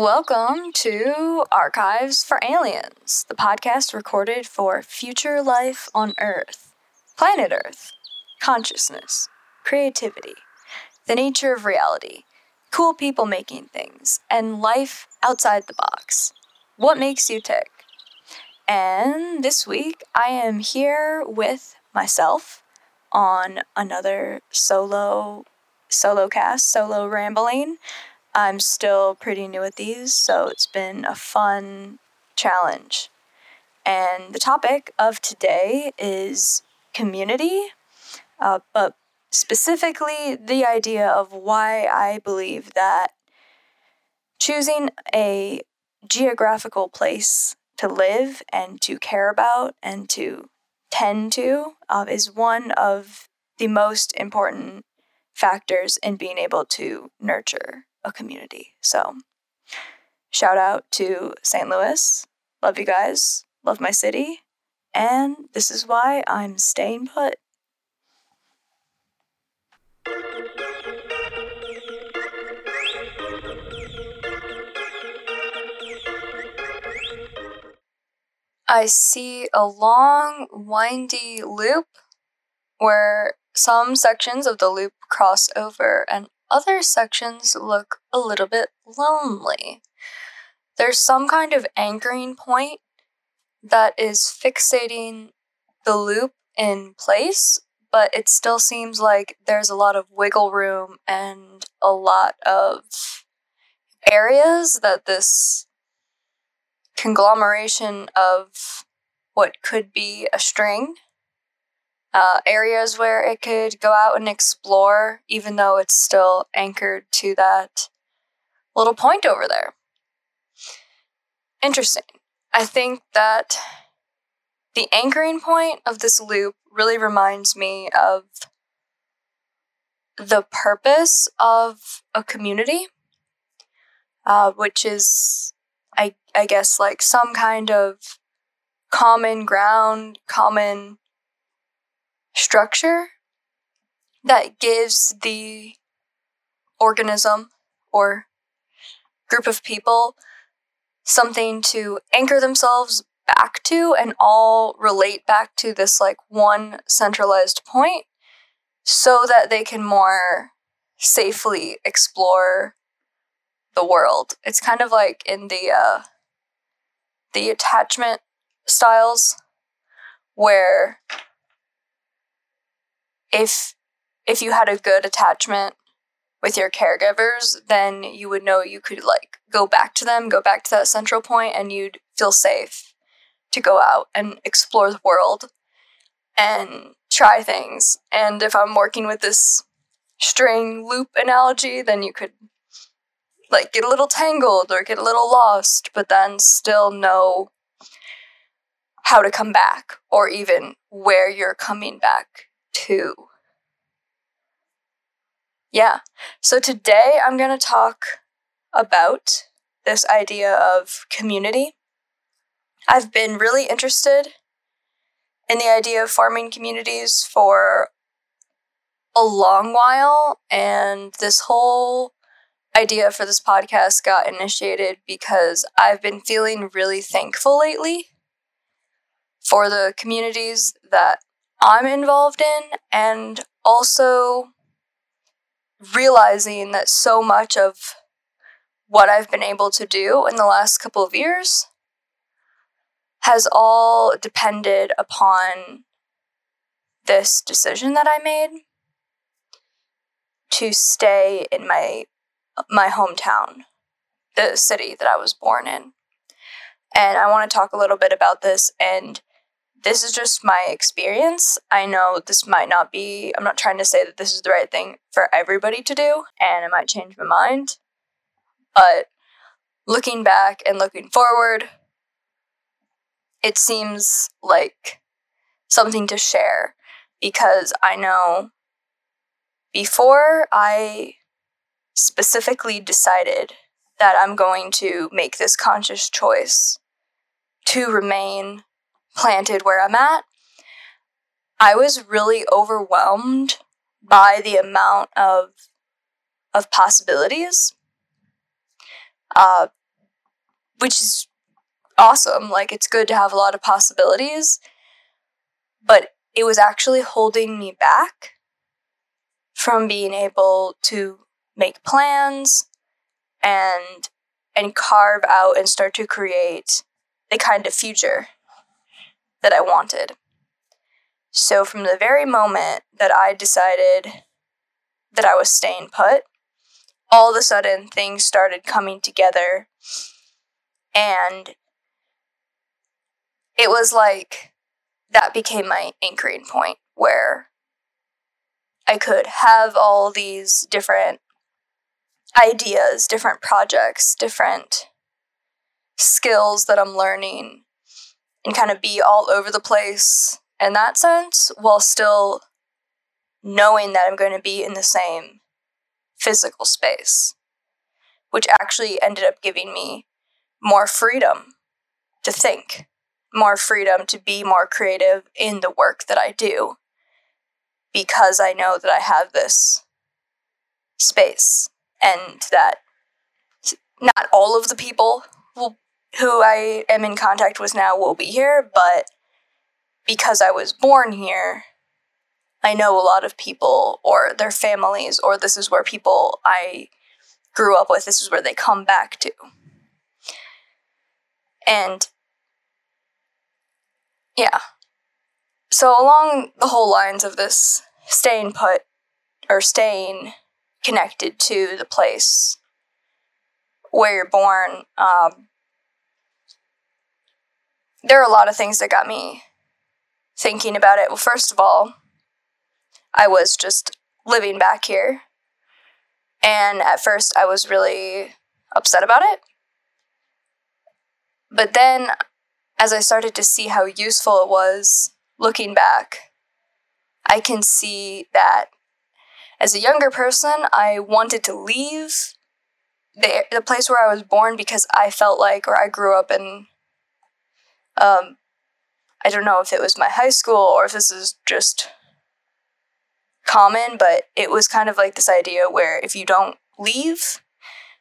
Welcome to Archives for Aliens, the podcast recorded for future life on Earth, planet Earth, consciousness, creativity, the nature of reality, cool people making things, and life outside the box. What makes you tick? And this week I am here with myself on another solo solo cast, solo rambling. I'm still pretty new at these, so it's been a fun challenge. And the topic of today is community, uh, but specifically the idea of why I believe that choosing a geographical place to live and to care about and to tend to uh, is one of the most important factors in being able to nurture a community. So, shout out to St. Louis. Love you guys. Love my city. And this is why I'm staying put. I see a long, windy loop where some sections of the loop cross over and other sections look a little bit lonely. There's some kind of anchoring point that is fixating the loop in place, but it still seems like there's a lot of wiggle room and a lot of areas that this conglomeration of what could be a string uh, areas where it could go out and explore, even though it's still anchored to that little point over there. Interesting. I think that the anchoring point of this loop really reminds me of the purpose of a community, uh, which is, I, I guess, like some kind of common ground, common structure that gives the organism or group of people something to anchor themselves back to and all relate back to this like one centralized point so that they can more safely explore the world. It's kind of like in the uh, the attachment styles where if if you had a good attachment with your caregivers, then you would know you could like go back to them, go back to that central point, and you'd feel safe to go out and explore the world and try things. And if I'm working with this string loop analogy, then you could like get a little tangled or get a little lost, but then still know how to come back or even where you're coming back to. Yeah. So today I'm going to talk about this idea of community. I've been really interested in the idea of forming communities for a long while, and this whole idea for this podcast got initiated because I've been feeling really thankful lately for the communities that I'm involved in, and also realizing that so much of what I've been able to do in the last couple of years has all depended upon this decision that I made to stay in my my hometown, the city that I was born in. And I want to talk a little bit about this and this is just my experience. I know this might not be, I'm not trying to say that this is the right thing for everybody to do, and I might change my mind. But looking back and looking forward, it seems like something to share because I know before I specifically decided that I'm going to make this conscious choice to remain planted where I'm at, I was really overwhelmed by the amount of of possibilities. Uh, which is awesome. Like, it's good to have a lot of possibilities. But it was actually holding me back from being able to make plans and and carve out and start to create the kind of future that I wanted. So from the very moment that I decided that I was staying put, all of a sudden things started coming together and it was like that became my anchoring point where I could have all these different ideas, different projects, different skills that I'm learning, and kind of be all over the place in that sense while still knowing that I'm going to be in the same physical space, which actually ended up giving me more freedom to think more freedom to be more creative in the work that I do because I know that I have this space and that not all of the people will, who I am in contact with now will be here, but because I was born here, I know a lot of people or their families, or this is where people I grew up with, this is where they come back to. And yeah. So, along the whole lines of this staying put or staying connected to the place where you're born, um, there are a lot of things that got me thinking about it. Well, first of all, I was just living back here. And at first, I was really upset about it. But then as I started to see how useful it was looking back, I can see that as a younger person, I wanted to leave the, the place where I was born because I felt like, or I grew up in, um, I don't know if it was my high school or if this is just common, but it was kind of like this idea where if you don't leave,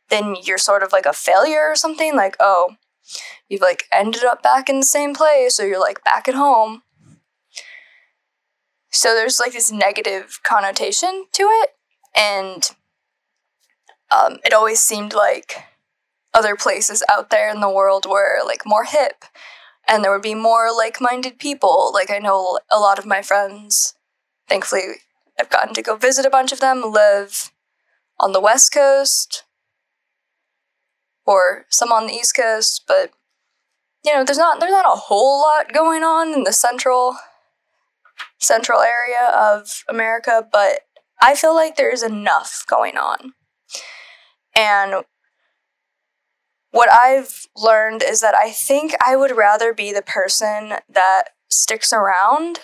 then you're sort of like a failure or something. Like, oh, you've like ended up back in the same place or you're like back at home. So there's like this negative connotation to it, and um, it always seemed like other places out there in the world were like more hip and there would be more like minded people. Like, I know a lot of my friends, thankfully, I've gotten to go visit a bunch of them, live on the West Coast or some on the East Coast, but you know, there's not there's not a whole lot going on in the central central area of America, but I feel like there's enough going on. And what I've learned is that I think I would rather be the person that sticks around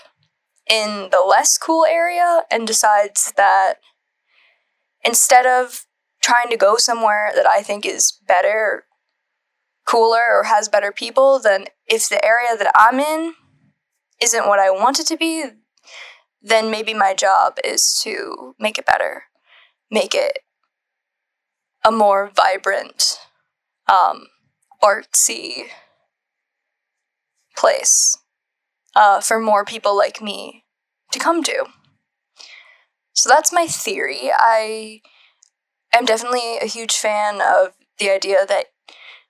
in the less cool area and decides that instead of trying to go somewhere that I think is better, cooler, or has better people, then if the area that I'm in isn't what I want it to be, then maybe my job is to make it better, make it a more vibrant, um, artsy place uh, for more people like me to come to. So that's my theory. I am definitely a huge fan of the idea that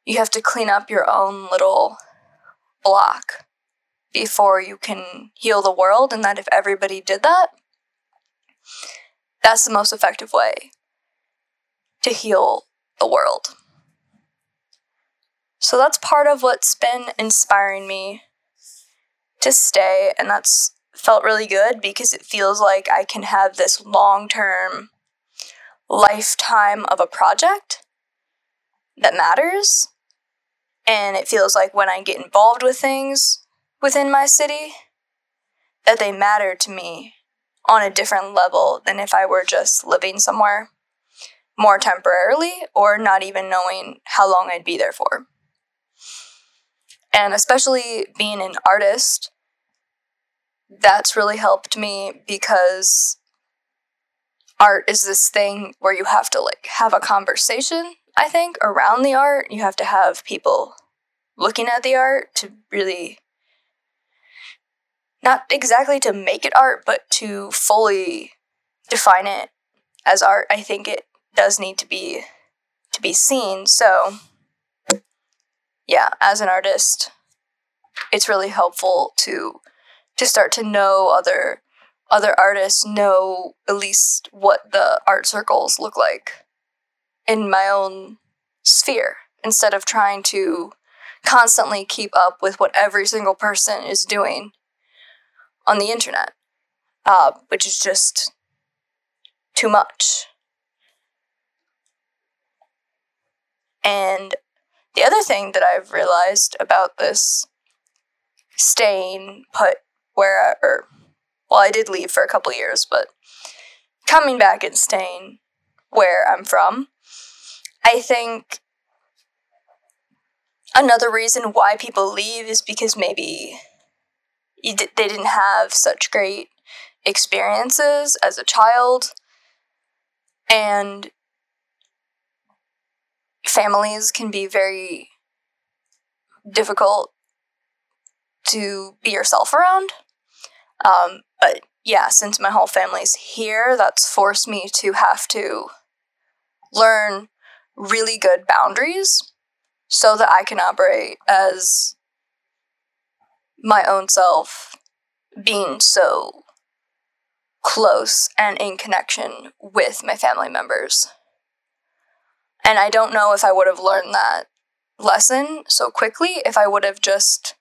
you have to clean up your own little block before you can heal the world, and that if everybody did that, that's the most effective way to heal the world. So that's part of what's been inspiring me to stay, and that's felt really good because it feels like I can have this long term lifetime of a project that matters. And it feels like when I get involved with things within my city, that they matter to me on a different level than if I were just living somewhere more temporarily or not even knowing how long I'd be there for. And especially being an artist, that's really helped me because art is this thing where you have to like have a conversation, I think, around the art. You have to have people looking at the art to really not exactly to make it art, but to fully define it as art. I think it does need to be to be seen. So yeah, as an artist, it's really helpful to to start to know other other artists, know at least what the art circles look like in my own sphere instead of trying to constantly keep up with what every single person is doing on the internet, uh, which is just too much. And the other thing that I've realized about this staying put where, or, well, I did leave for a couple years, but coming back and staying where I'm from, I think another reason why people leave is because maybe they didn't have such great experiences as a child. And families can be very difficult to be yourself around. Um, but yeah, since my whole family's here, that's forced me to have to learn really good boundaries so that I can operate as my own self, being so close and in connection with my family members. And I don't know if I would have learned that lesson so quickly if I would have just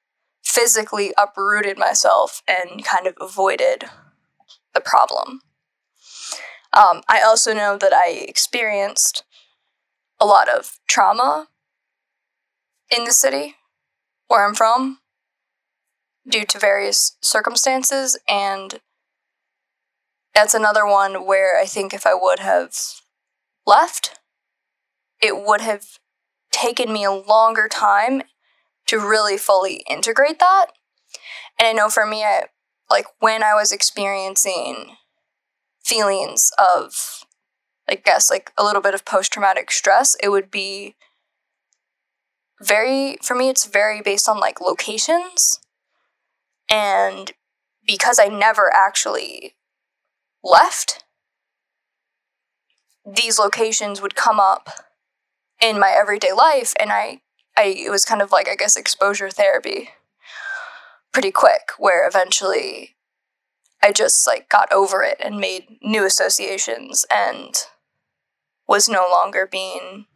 physically uprooted myself and kind of avoided the problem. Um, I also know that I experienced a lot of trauma in the city where I'm from due to various circumstances, and that's another one where I think if I would have left, it would have taken me a longer time to really fully integrate that. And I know for me, I, like when I was experiencing feelings of, I guess, like a little bit of post traumatic stress, it would be very, for me, it's very based on like locations. And because I never actually left, these locations would come up in my everyday life and I I it was kind of like I guess exposure therapy pretty quick where eventually I just like got over it and made new associations and was no longer being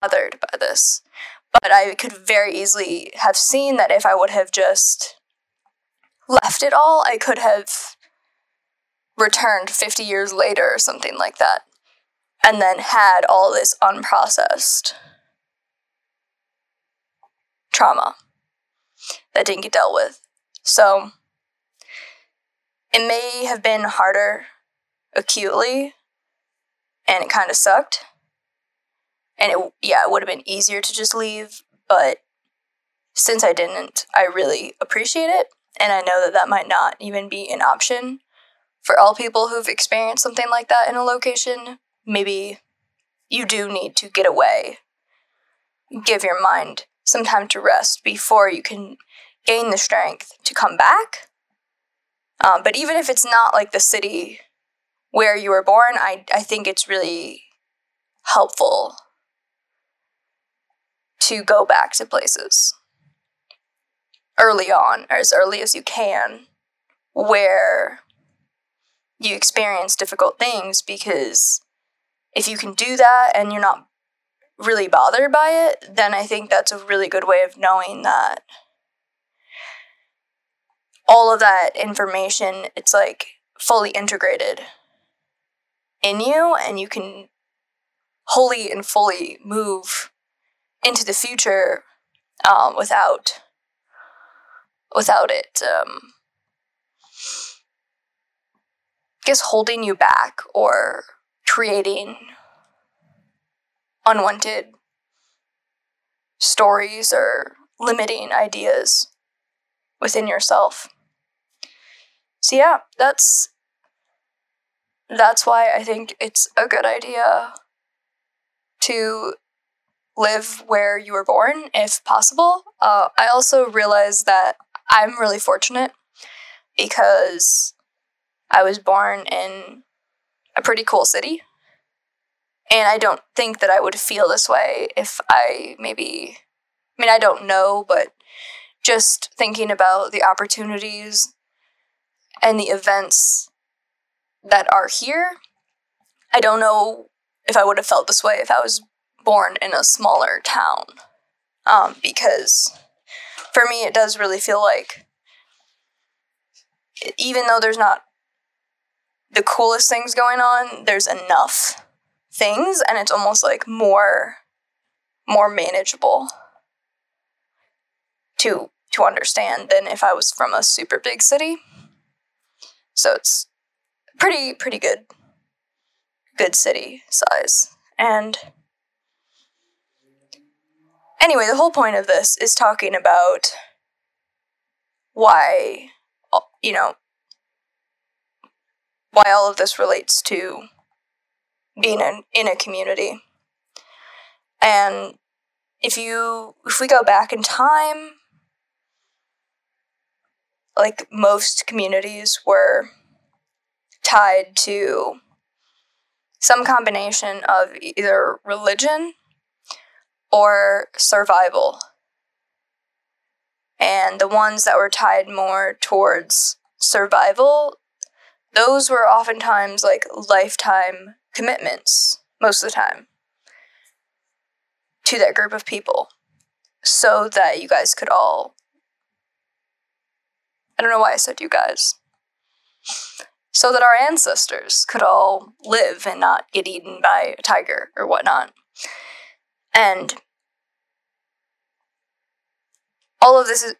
bothered by this. But I could very easily have seen that if I would have just left it all, I could have returned 50 years later or something like that and then had all this unprocessed trauma that didn't get dealt with. So it may have been harder acutely and it kind of sucked. And it, yeah, it would have been easier to just leave, but since I didn't, I really appreciate it. And I know that that might not even be an option for all people who've experienced something like that in a location maybe you do need to get away. Give your mind some time to rest before you can gain the strength to come back. Um, but even if it's not like the city where you were born, I, I think it's really helpful to go back to places early on, or as early as you can, where you experience difficult things because if you can do that and you're not really bothered by it, then I think that's a really good way of knowing that all of that information it's like fully integrated in you and you can wholly and fully move into the future um, without without it um, I guess holding you back or creating unwanted stories or limiting ideas within yourself. So yeah, that's that's why I think it's a good idea to live where you were born if possible. Uh, I also realized that I'm really fortunate because I was born in a pretty cool city. And I don't think that I would feel this way if I maybe, I mean, I don't know, but just thinking about the opportunities and the events that are here, I don't know if I would have felt this way if I was born in a smaller town. Um, because for me, it does really feel like, even though there's not the coolest things going on, there's enough things, and it's almost like more, more manageable to to understand than if I was from a super big city. So it's pretty pretty good good city size. And anyway, the whole point of this is talking about why you know why all of this relates to being in, in a community. And if you if we go back in time like most communities were tied to some combination of either religion or survival. And the ones that were tied more towards survival, those were oftentimes like lifetime commitments, most of the time, to that group of people so that you guys could all I don't know why I said you guys. So that our ancestors could all live and not get eaten by a tiger or whatnot. And all of this is,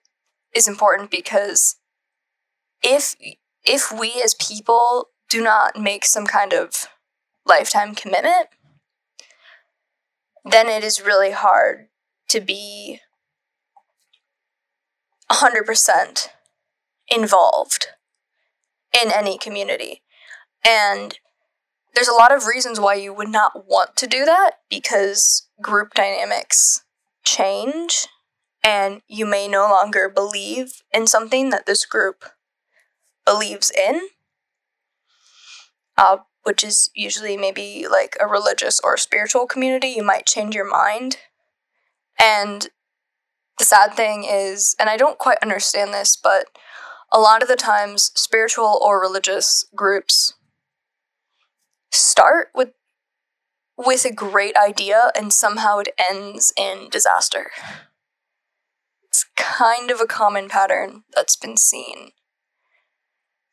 is important because if if we as people do not make some kind of lifetime commitment, then it is really hard to be 100% involved in any community. And there's a lot of reasons why you would not want to do that because group dynamics change and you may no longer believe in something that this group believes in, uh, which is usually maybe like a religious or spiritual community. You might change your mind. And the sad thing is, and I don't quite understand this, but a lot of the times spiritual or religious groups start with with a great idea and somehow it ends in disaster. It's kind of a common pattern that's been seen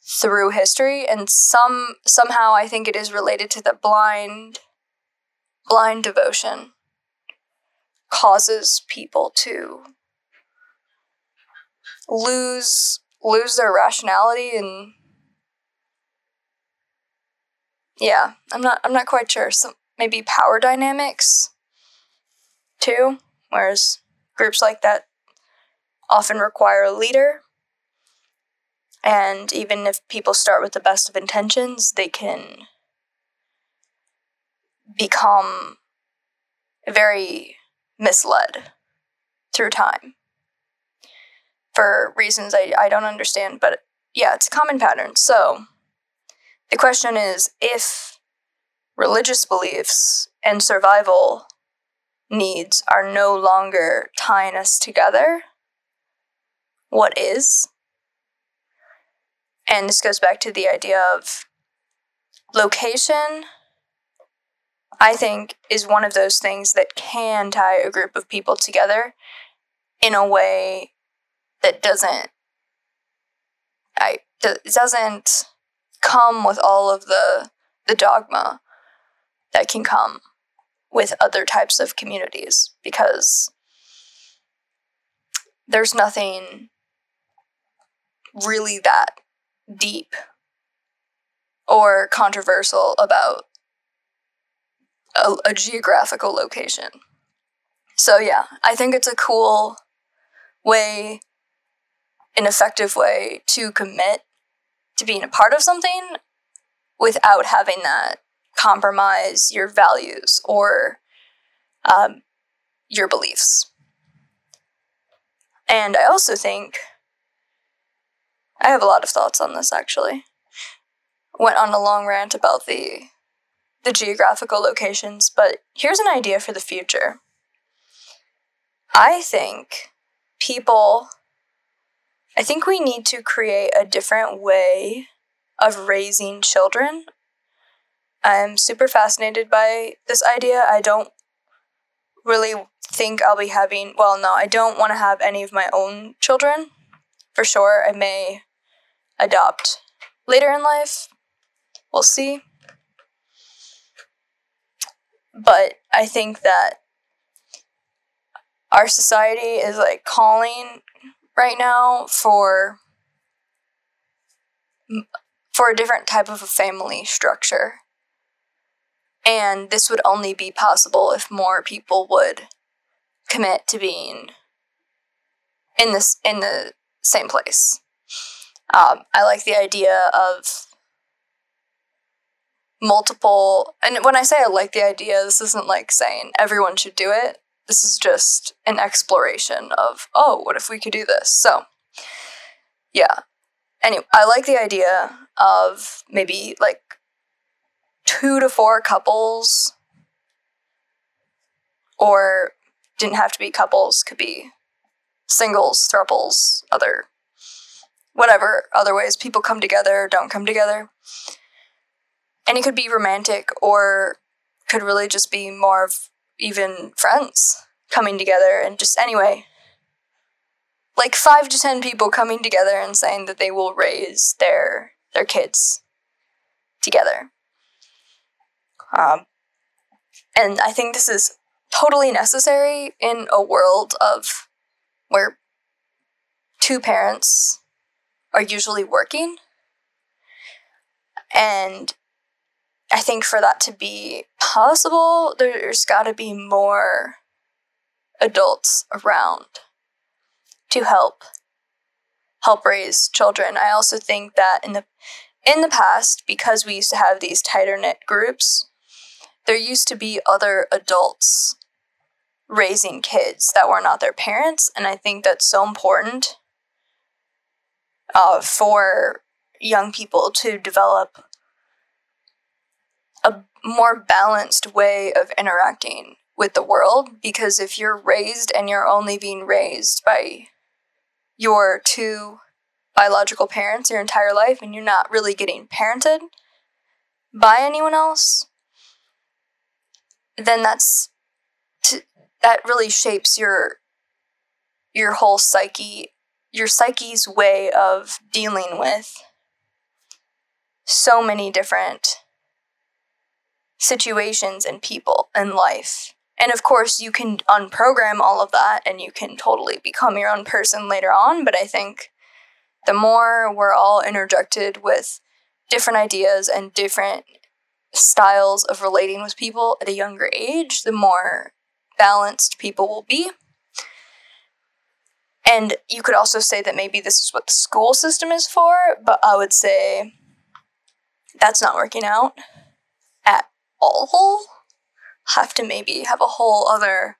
through history and some somehow I think it is related to the blind blind devotion causes people to lose lose their rationality and yeah, I'm not I'm not quite sure. Some maybe power dynamics too, whereas groups like that often require a leader. And even if people start with the best of intentions, they can become very misled through time for reasons I, I don't understand. But yeah, it's a common pattern. So the question is if religious beliefs and survival needs are no longer tying us together, what is? And this goes back to the idea of location, I think, is one of those things that can tie a group of people together in a way that doesn't I doesn't come with all of the the dogma that can come with other types of communities because there's nothing really that deep or controversial about a, a, geographical location. So, yeah, I think it's a cool way an effective way to commit to being a part of something without having that compromise your values or um, your beliefs. And I also think I have a lot of thoughts on this actually. Went on a long rant about the the geographical locations, but here's an idea for the future. I think people I think we need to create a different way of raising children. I'm super fascinated by this idea. I don't really think I'll be having, well, no, I don't want to have any of my own children. For sure, I may adopt later in life. We'll see. But I think that our society is like calling right now for for a different type of a family structure. And this would only be possible if more people would commit to being in this in the same place. Um, I like the idea of multiple, and when I say I like the idea, this isn't like saying everyone should do it. This is just an exploration of, oh, what if we could do this? So, yeah. Anyway, I like the idea of maybe like two to four couples, or didn't have to be couples, could be singles, thruples, other whatever other ways people come together, don't come together. And it could be romantic or could really just be more of even friends coming together and just anyway like 5 to 10 people coming together and saying that they will raise their their kids together. Um, and I think this is totally necessary in a world of where two parents are usually working. And I think for that to be possible, there's got to be more adults around to help help raise children. I also think that in the in the past because we used to have these tighter knit groups, there used to be other adults raising kids that were not their parents and I think that's so important uh, for young people to develop a more balanced way of interacting with the world because if you're raised and you're only being raised by your two biological parents your entire life and you're not really getting parented by anyone else then that's that really shapes your your whole psyche your psyche's way of dealing with so many different situations and people and life. And of course, you can unprogram all of that and you can totally become your own person later on. But I think the more we're all interjected with different ideas and different styles of relating with people at a younger age, the more balanced people will be. And you could also say that maybe this is what the school system is for, but I would say that's not working out at all. Have to maybe have a whole other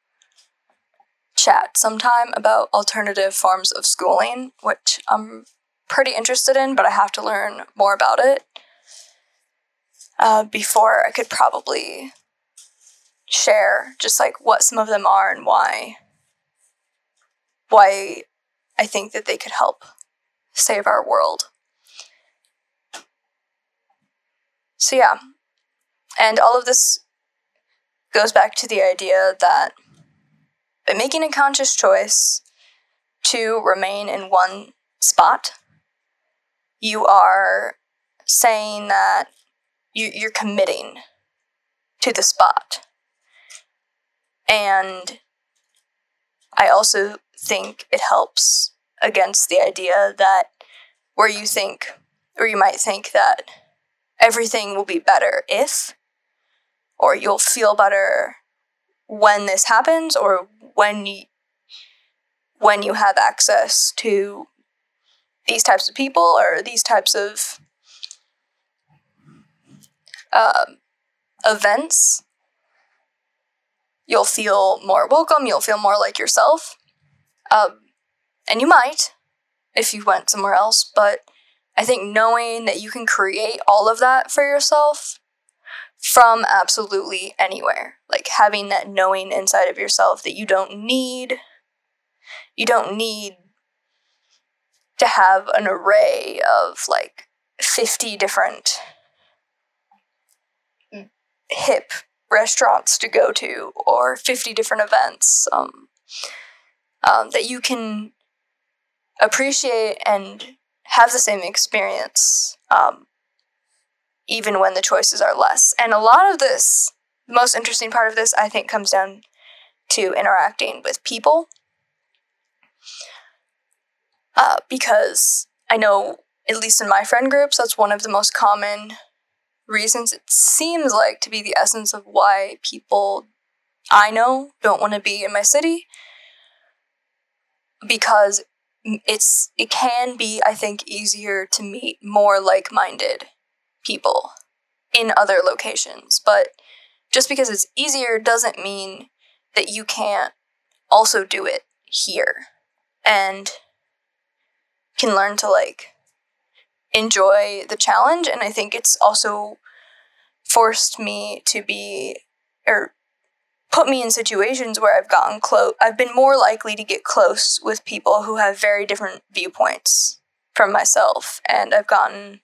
chat sometime about alternative forms of schooling, which I'm pretty interested in, but I have to learn more about it uh, before I could probably share just like what some of them are and why why I think that they could help save our world. So, yeah. And all of this goes back to the idea that by making a conscious choice to remain in one spot, you are saying that you, you're committing to the spot. And I also think it helps against the idea that where you think, or you might think that everything will be better if, or you'll feel better when this happens, or when you, when you have access to these types of people or these types of um, events. You'll feel more welcome, you'll feel more like yourself. Um, and you might if you went somewhere else, but I think knowing that you can create all of that for yourself from absolutely anywhere, like having that knowing inside of yourself that you don't need, you don't need to have an array of like 50 different hip restaurants to go to or 50 different events um, um, that you can appreciate and have the same experience um, even when the choices are less. And a lot of this, the most interesting part of this, I think, comes down to interacting with people. Uh, because I know, at least in my friend groups, that's one of the most common reasons it seems like to be the essence of why people I know don't want to be in my city. Because it's it can be I think easier to meet more like-minded people in other locations. But just because it's easier doesn't mean that you can't also do it here and can learn to like enjoy the challenge and I think it's also forced me to be or put me in situations where I've gotten close I've been more likely to get close with people who have very different viewpoints from myself and I've gotten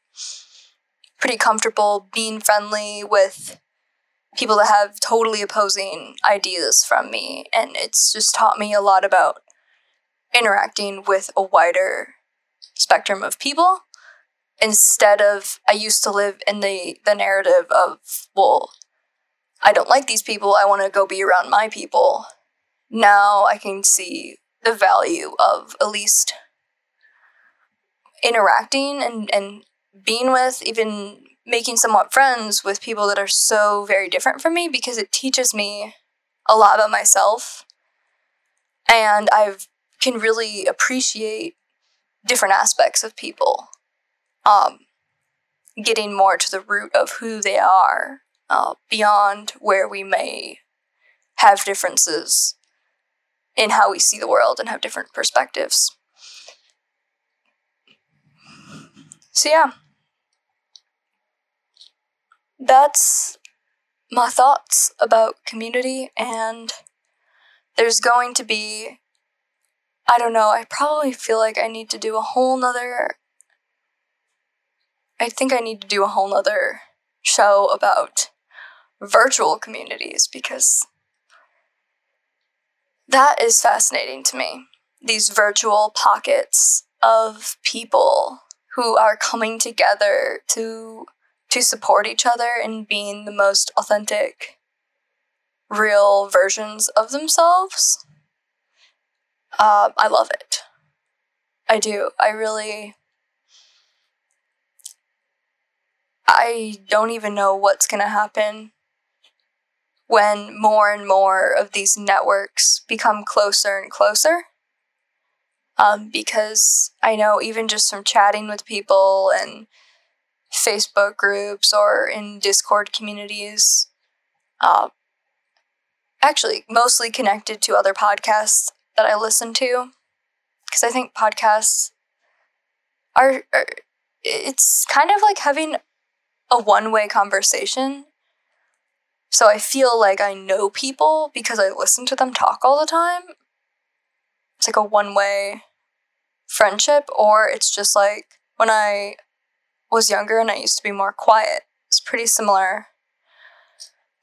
pretty comfortable being friendly with people that have totally opposing ideas from me and it's just taught me a lot about interacting with a wider spectrum of people instead of I used to live in the the narrative of well I don't like these people I want to go be around my people. Now I can see the value of at least interacting and and being with even making somewhat friends with people that are so very different from me because it teaches me a lot about myself. And I can really appreciate different aspects of people um, getting more to the root of who they are uh, beyond where we may have differences in how we see the world and have different perspectives. So, yeah, that's my thoughts about community, and there's going to be, I don't know, I probably feel like I need to do a whole nother I think I need to do a whole nother show about virtual communities because that is fascinating to me. These virtual pockets of people who are coming together to to support each other and being the most authentic real versions of themselves. Uh, I love it. I do. I really I don't even know what's going to happen when more and more of these networks become closer and closer. Um, because I know even just from chatting with people and Facebook groups or in Discord communities, uh, actually, mostly connected to other podcasts that I listen to. Because I think podcasts are, are, it's kind of like having a one way conversation. So I feel like I know people because I listen to them talk all the time. It's like a one way friendship, or it's just like when I was younger and I used to be more quiet. It's pretty similar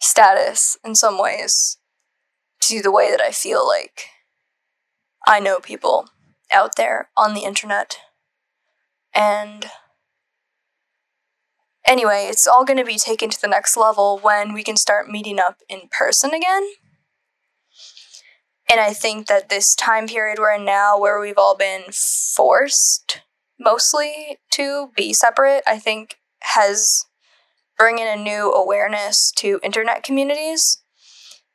status in some ways to the way that I feel like I know people out there on the internet. And Anyway, it's all going to be taken to the next level when we can start meeting up in person again. And I think that this time period we're in now, where we've all been forced mostly to be separate, I think has bring in a new awareness to internet communities.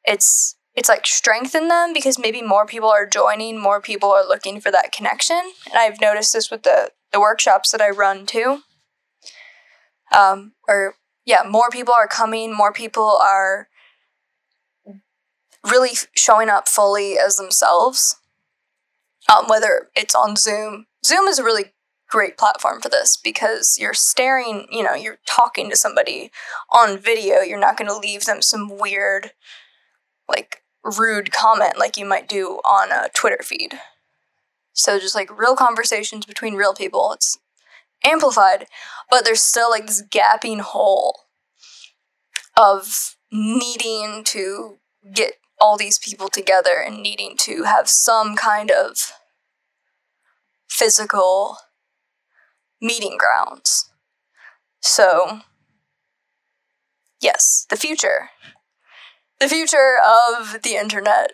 It's it's like strengthen them because maybe more people are joining, more people are looking for that connection. And I've noticed this with the the workshops that I run too um, or yeah, more people are coming, more people are really showing up fully as themselves. Um, whether it's on Zoom, Zoom is a really great platform for this because you're staring, you know, you're talking to somebody on video. You're not going to leave them some weird, like, rude comment like you might do on a Twitter feed. So just like real conversations between real people. It's amplified, but there's still like this gapping hole of needing to get all these people together and needing to have some kind of physical meeting grounds. So, yes, the future. The future of the internet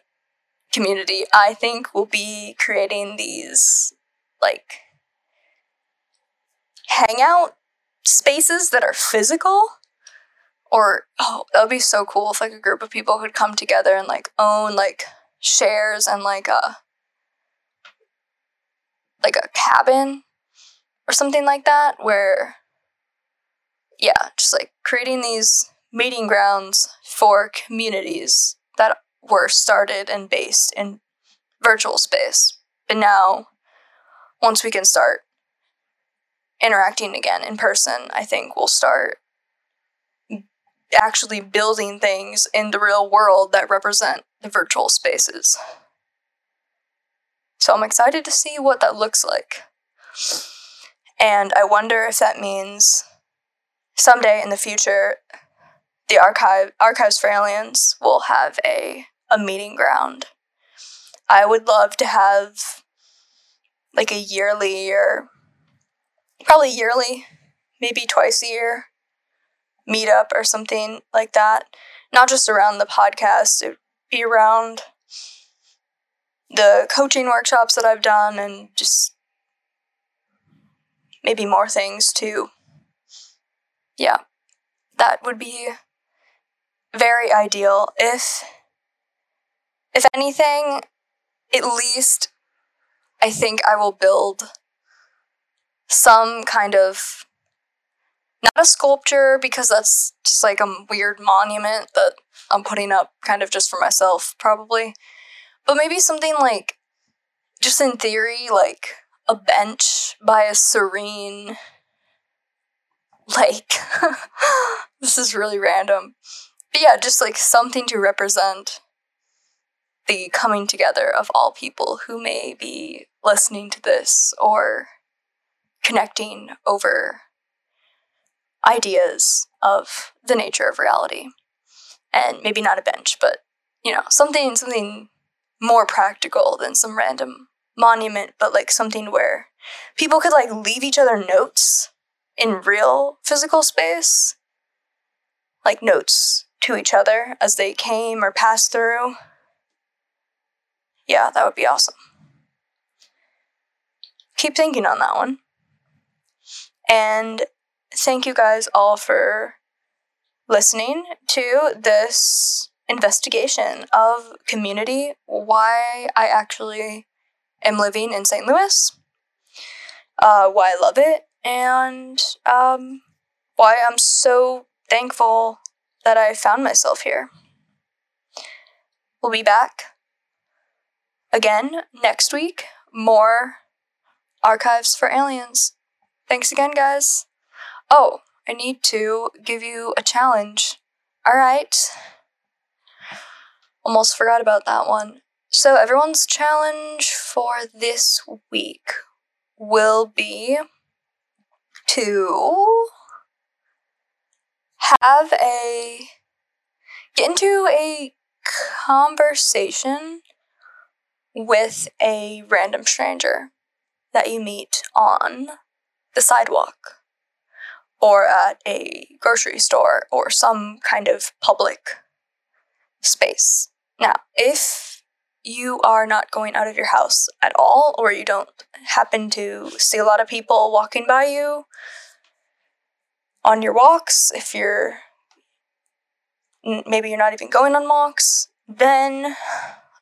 community, I think, will be creating these, like, hangout spaces that are physical? Or oh that would be so cool if like a group of people could come together and like own like shares and like a like a cabin or something like that where yeah just like creating these meeting grounds for communities that were started and based in virtual space. But now once we can start interacting again in person i think we'll start actually building things in the real world that represent the virtual spaces. So I'm excited to see what that looks like. And I wonder if that means someday in the future the archive archives for aliens will have a a meeting ground. I would love to have like a yearly or probably yearly, maybe twice a year meetup or something like that. Not just around the podcast, it would be around the coaching workshops that I've done and just maybe more things too. Yeah, that would be very ideal. If, if anything, at least I think I will build some kind of not a sculpture because that's just like a weird monument that I'm putting up kind of just for myself, probably. But maybe something like, just in theory, like a bench by a serene lake. this is really random. But yeah, just like something to represent the coming together of all people who may be listening to this or connecting over ideas of the nature of reality. And maybe not a bench, but you know, something something more practical than some random monument, but like something where people could like leave each other notes in real physical space. Like notes to each other as they came or passed through. Yeah, that would be awesome. Keep thinking on that one. And thank you guys all for listening to this investigation of community, why I actually am living in St. Louis, uh, why I love it, and um, why I'm so thankful that I found myself here. We'll be back again next week. More archives for aliens. Thanks again, guys. Oh, I need to give you a challenge. Alright. Almost forgot about that one. So, everyone's challenge for this week will be to have a get into a conversation with a random stranger that you meet on the sidewalk or at a grocery store or some kind of public space. Now, if you are not going out of your house at all, or you don't happen to see a lot of people walking by you on your walks, if you're maybe you're not even going on walks, then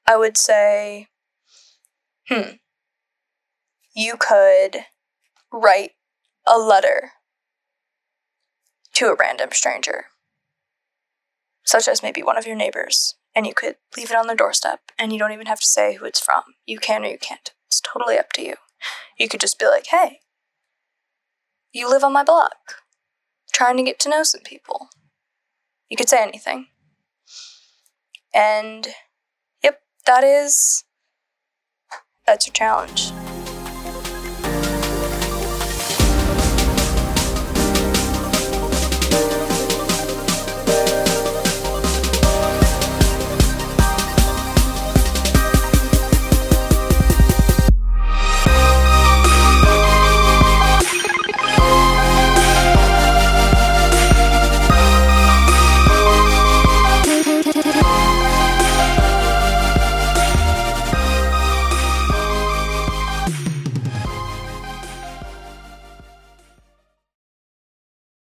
I would say, hmm, you could write a letter to a random stranger, such as maybe one of your neighbors and you could leave it on their doorstep and you don't even have to say who it's from. You can or you can't. It's totally up to you. You could just be like, hey, you live on my block. Trying to get to know some people. You could say anything. And yep, that is that's your challenge.